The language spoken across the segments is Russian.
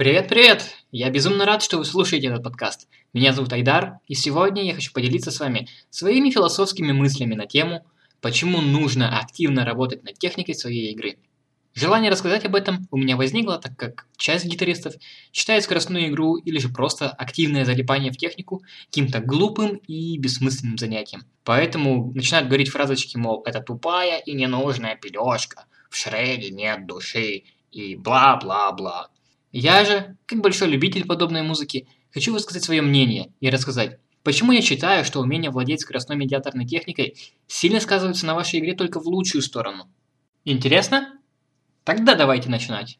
Привет-привет! Я безумно рад, что вы слушаете этот подкаст. Меня зовут Айдар, и сегодня я хочу поделиться с вами своими философскими мыслями на тему, почему нужно активно работать над техникой своей игры. Желание рассказать об этом у меня возникло, так как часть гитаристов считает скоростную игру или же просто активное залипание в технику каким-то глупым и бессмысленным занятием. Поэтому начинают говорить фразочки, мол, это тупая и ненужная пелешка, в шреде нет души и бла-бла-бла. Я же, как большой любитель подобной музыки, хочу высказать свое мнение и рассказать, почему я считаю, что умение владеть скоростной медиаторной техникой сильно сказывается на вашей игре только в лучшую сторону. Интересно? Тогда давайте начинать.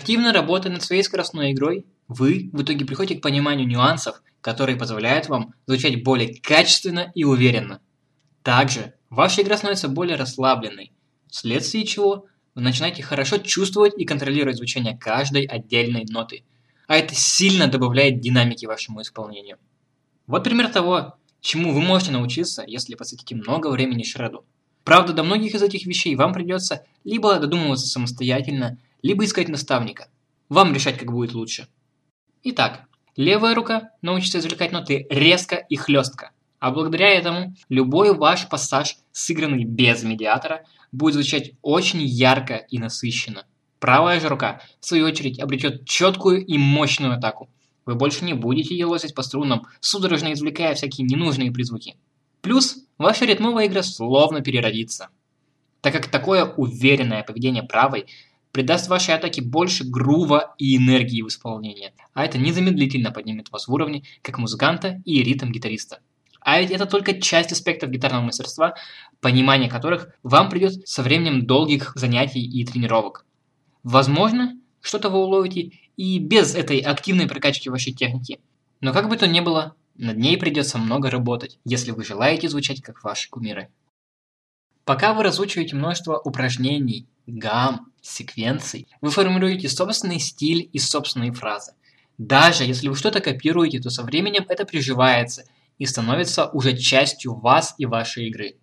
Активно работая над своей скоростной игрой, вы в итоге приходите к пониманию нюансов, которые позволяют вам звучать более качественно и уверенно. Также ваша игра становится более расслабленной, вследствие чего вы начинаете хорошо чувствовать и контролировать звучание каждой отдельной ноты, а это сильно добавляет динамики вашему исполнению. Вот пример того, чему вы можете научиться, если посвятите много времени шреду. Правда, до многих из этих вещей вам придется либо додумываться самостоятельно, либо искать наставника. Вам решать, как будет лучше. Итак, левая рука научится извлекать ноты резко и хлестко, а благодаря этому любой ваш пассаж, сыгранный без медиатора, будет звучать очень ярко и насыщенно. Правая же рука, в свою очередь, обретет четкую и мощную атаку. Вы больше не будете елозить по струнам, судорожно извлекая всякие ненужные призвуки. Плюс, ваша ритмовая игра словно переродится. Так как такое уверенное поведение правой придаст вашей атаке больше грува и энергии в исполнении, а это незамедлительно поднимет вас в уровне как музыканта и ритм-гитариста. А ведь это только часть аспектов гитарного мастерства, понимание которых вам придет со временем долгих занятий и тренировок. Возможно, что-то вы уловите и без этой активной прокачки вашей техники. Но как бы то ни было, над ней придется много работать, если вы желаете звучать как ваши кумиры. Пока вы разучиваете множество упражнений, гамм, секвенций, вы формируете собственный стиль и собственные фразы. Даже если вы что-то копируете, то со временем это приживается и становится уже частью вас и вашей игры.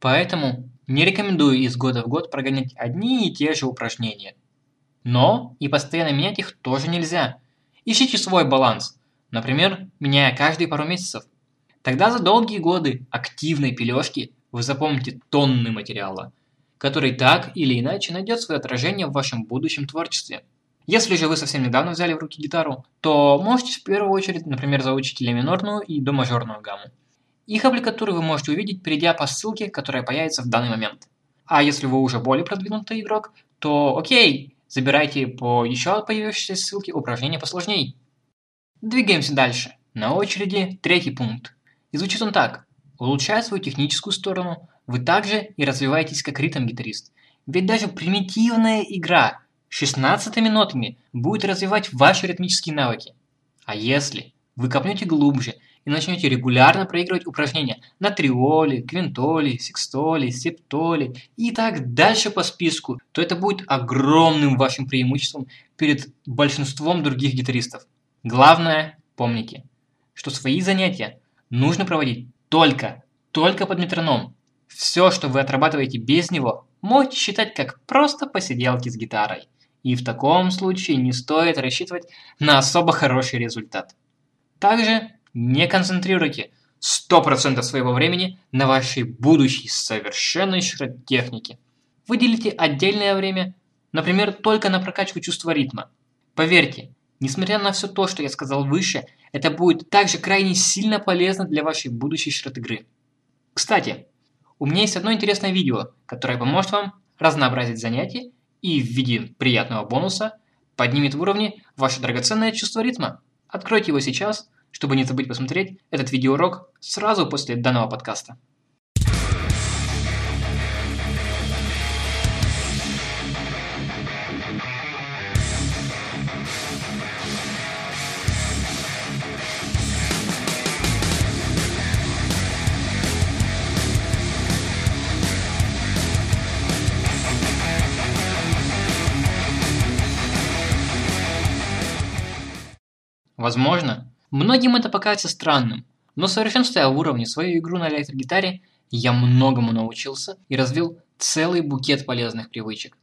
Поэтому не рекомендую из года в год прогонять одни и те же упражнения. Но и постоянно менять их тоже нельзя. Ищите свой баланс, например, меняя каждые пару месяцев. Тогда за долгие годы активной пележки вы запомните тонны материала – который так или иначе найдет свое отражение в вашем будущем творчестве. Если же вы совсем недавно взяли в руки гитару, то можете в первую очередь, например, заучить ля минорную и до мажорную гамму. Их аппликатуры вы можете увидеть, перейдя по ссылке, которая появится в данный момент. А если вы уже более продвинутый игрок, то окей, забирайте по еще появившейся ссылке упражнения посложней. Двигаемся дальше. На очереди третий пункт. И звучит он так. Улучшая свою техническую сторону, вы также и развиваетесь как ритм-гитарист. Ведь даже примитивная игра 16 нотами будет развивать ваши ритмические навыки. А если вы копнете глубже и начнете регулярно проигрывать упражнения на триоле, квинтоле, секстоле, септоле и так дальше по списку, то это будет огромным вашим преимуществом перед большинством других гитаристов. Главное, помните, что свои занятия нужно проводить только, только под метроном, все, что вы отрабатываете без него, можете считать как просто посиделки с гитарой. И в таком случае не стоит рассчитывать на особо хороший результат. Также не концентрируйте 100% своего времени на вашей будущей совершенной технике. Выделите отдельное время, например, только на прокачку чувства ритма. Поверьте, несмотря на все то, что я сказал выше, это будет также крайне сильно полезно для вашей будущей шрот-игры. Кстати, у меня есть одно интересное видео, которое поможет вам разнообразить занятия и в виде приятного бонуса поднимет в уровне ваше драгоценное чувство ритма. Откройте его сейчас, чтобы не забыть посмотреть этот видеоурок сразу после данного подкаста. Возможно, многим это покажется странным, но совершенствуя в уровне свою игру на электрогитаре, я многому научился и развил целый букет полезных привычек.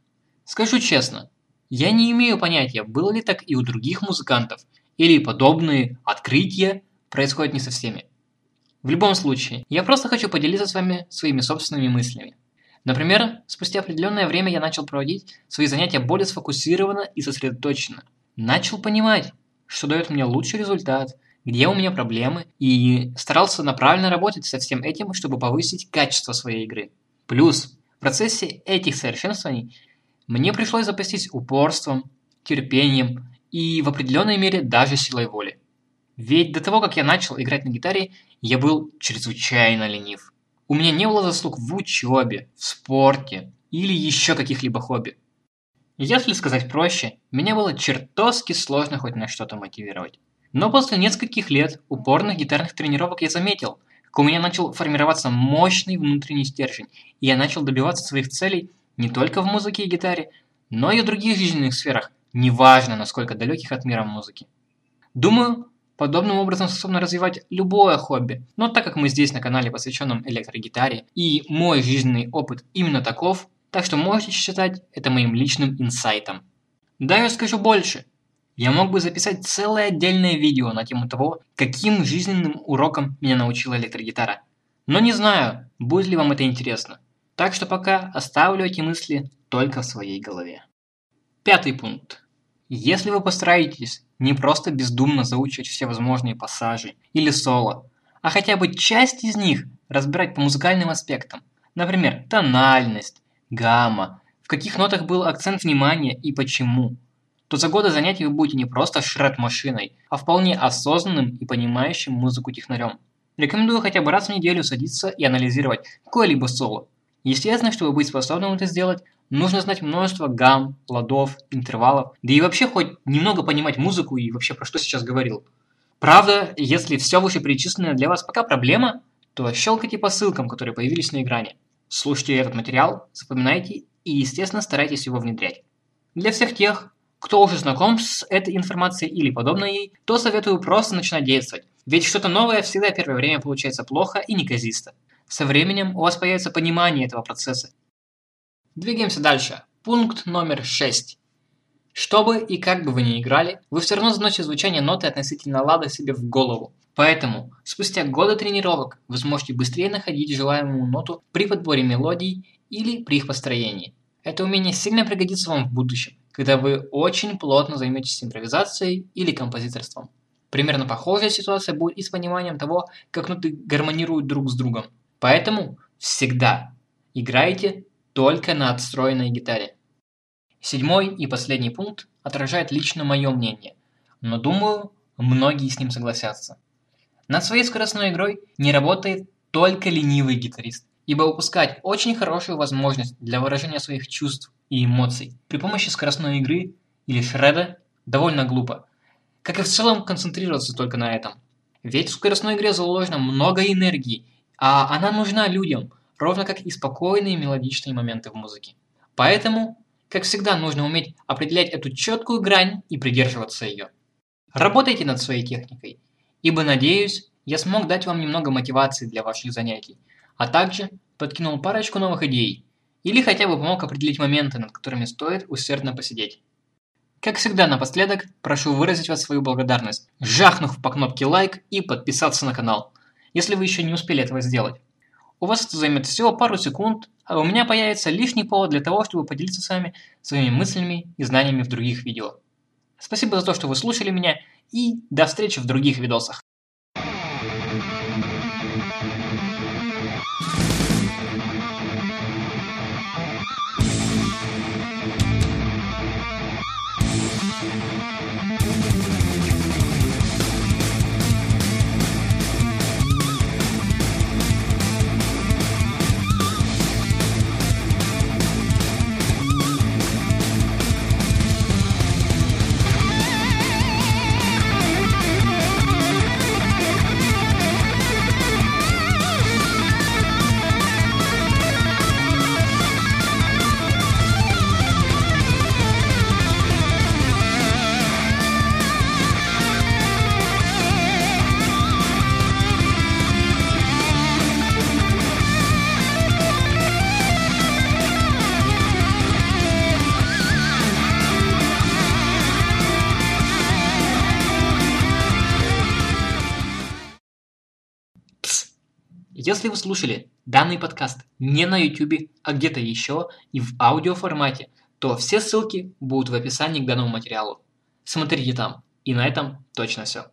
Скажу честно, я не имею понятия, было ли так и у других музыкантов, или подобные открытия происходят не со всеми. В любом случае, я просто хочу поделиться с вами своими собственными мыслями. Например, спустя определенное время я начал проводить свои занятия более сфокусированно и сосредоточенно. Начал понимать, что дает мне лучший результат, где у меня проблемы, и старался направленно работать со всем этим, чтобы повысить качество своей игры. Плюс, в процессе этих совершенствований мне пришлось запастись упорством, терпением и в определенной мере даже силой воли. Ведь до того, как я начал играть на гитаре, я был чрезвычайно ленив. У меня не было заслуг в учебе, в спорте или еще каких-либо хобби. Если сказать проще, меня было чертовски сложно хоть на что-то мотивировать. Но после нескольких лет упорных гитарных тренировок я заметил, как у меня начал формироваться мощный внутренний стержень, и я начал добиваться своих целей не только в музыке и гитаре, но и в других жизненных сферах, неважно насколько далеких от мира музыки. Думаю, подобным образом способно развивать любое хобби, но так как мы здесь на канале, посвященном электрогитаре, и мой жизненный опыт именно таков, так что можете считать это моим личным инсайтом. Даже скажу больше. Я мог бы записать целое отдельное видео на тему того, каким жизненным уроком меня научила электрогитара. Но не знаю, будет ли вам это интересно. Так что пока оставлю эти мысли только в своей голове. Пятый пункт. Если вы постараетесь не просто бездумно заучивать все возможные пассажи или соло, а хотя бы часть из них разбирать по музыкальным аспектам, например, тональность, гамма, в каких нотах был акцент внимания и почему, то за годы занятий вы будете не просто шред-машиной, а вполне осознанным и понимающим музыку технарем. Рекомендую хотя бы раз в неделю садиться и анализировать какое-либо соло, Естественно, чтобы быть способным это сделать, нужно знать множество гамм, ладов, интервалов, да и вообще хоть немного понимать музыку и вообще про что сейчас говорил. Правда, если все вышеперечисленное для вас пока проблема, то щелкайте по ссылкам, которые появились на экране. Слушайте этот материал, запоминайте и, естественно, старайтесь его внедрять. Для всех тех, кто уже знаком с этой информацией или подобной ей, то советую просто начинать действовать. Ведь что-то новое всегда первое время получается плохо и неказисто. Со временем у вас появится понимание этого процесса. Двигаемся дальше. Пункт номер 6. Что бы и как бы вы ни играли, вы все равно заносите звучание ноты относительно лада себе в голову. Поэтому, спустя годы тренировок, вы сможете быстрее находить желаемую ноту при подборе мелодий или при их построении. Это умение сильно пригодится вам в будущем, когда вы очень плотно займетесь импровизацией или композиторством. Примерно похожая ситуация будет и с пониманием того, как ноты гармонируют друг с другом. Поэтому всегда играйте только на отстроенной гитаре. Седьмой и последний пункт отражает лично мое мнение, но думаю, многие с ним согласятся. Над своей скоростной игрой не работает только ленивый гитарист, ибо упускать очень хорошую возможность для выражения своих чувств и эмоций при помощи скоростной игры или шреда довольно глупо, как и в целом концентрироваться только на этом. Ведь в скоростной игре заложено много энергии а она нужна людям, ровно как и спокойные мелодичные моменты в музыке. Поэтому, как всегда, нужно уметь определять эту четкую грань и придерживаться ее. Работайте над своей техникой, ибо, надеюсь, я смог дать вам немного мотивации для ваших занятий, а также подкинул парочку новых идей, или хотя бы помог определить моменты, над которыми стоит усердно посидеть. Как всегда напоследок, прошу выразить вас свою благодарность, жахнув по кнопке лайк и подписаться на канал – если вы еще не успели этого сделать. У вас это займет всего пару секунд, а у меня появится лишний повод для того, чтобы поделиться с вами своими мыслями и знаниями в других видео. Спасибо за то, что вы слушали меня, и до встречи в других видосах. Если вы слушали данный подкаст не на YouTube, а где-то еще и в аудиоформате, то все ссылки будут в описании к данному материалу. Смотрите там. И на этом точно все.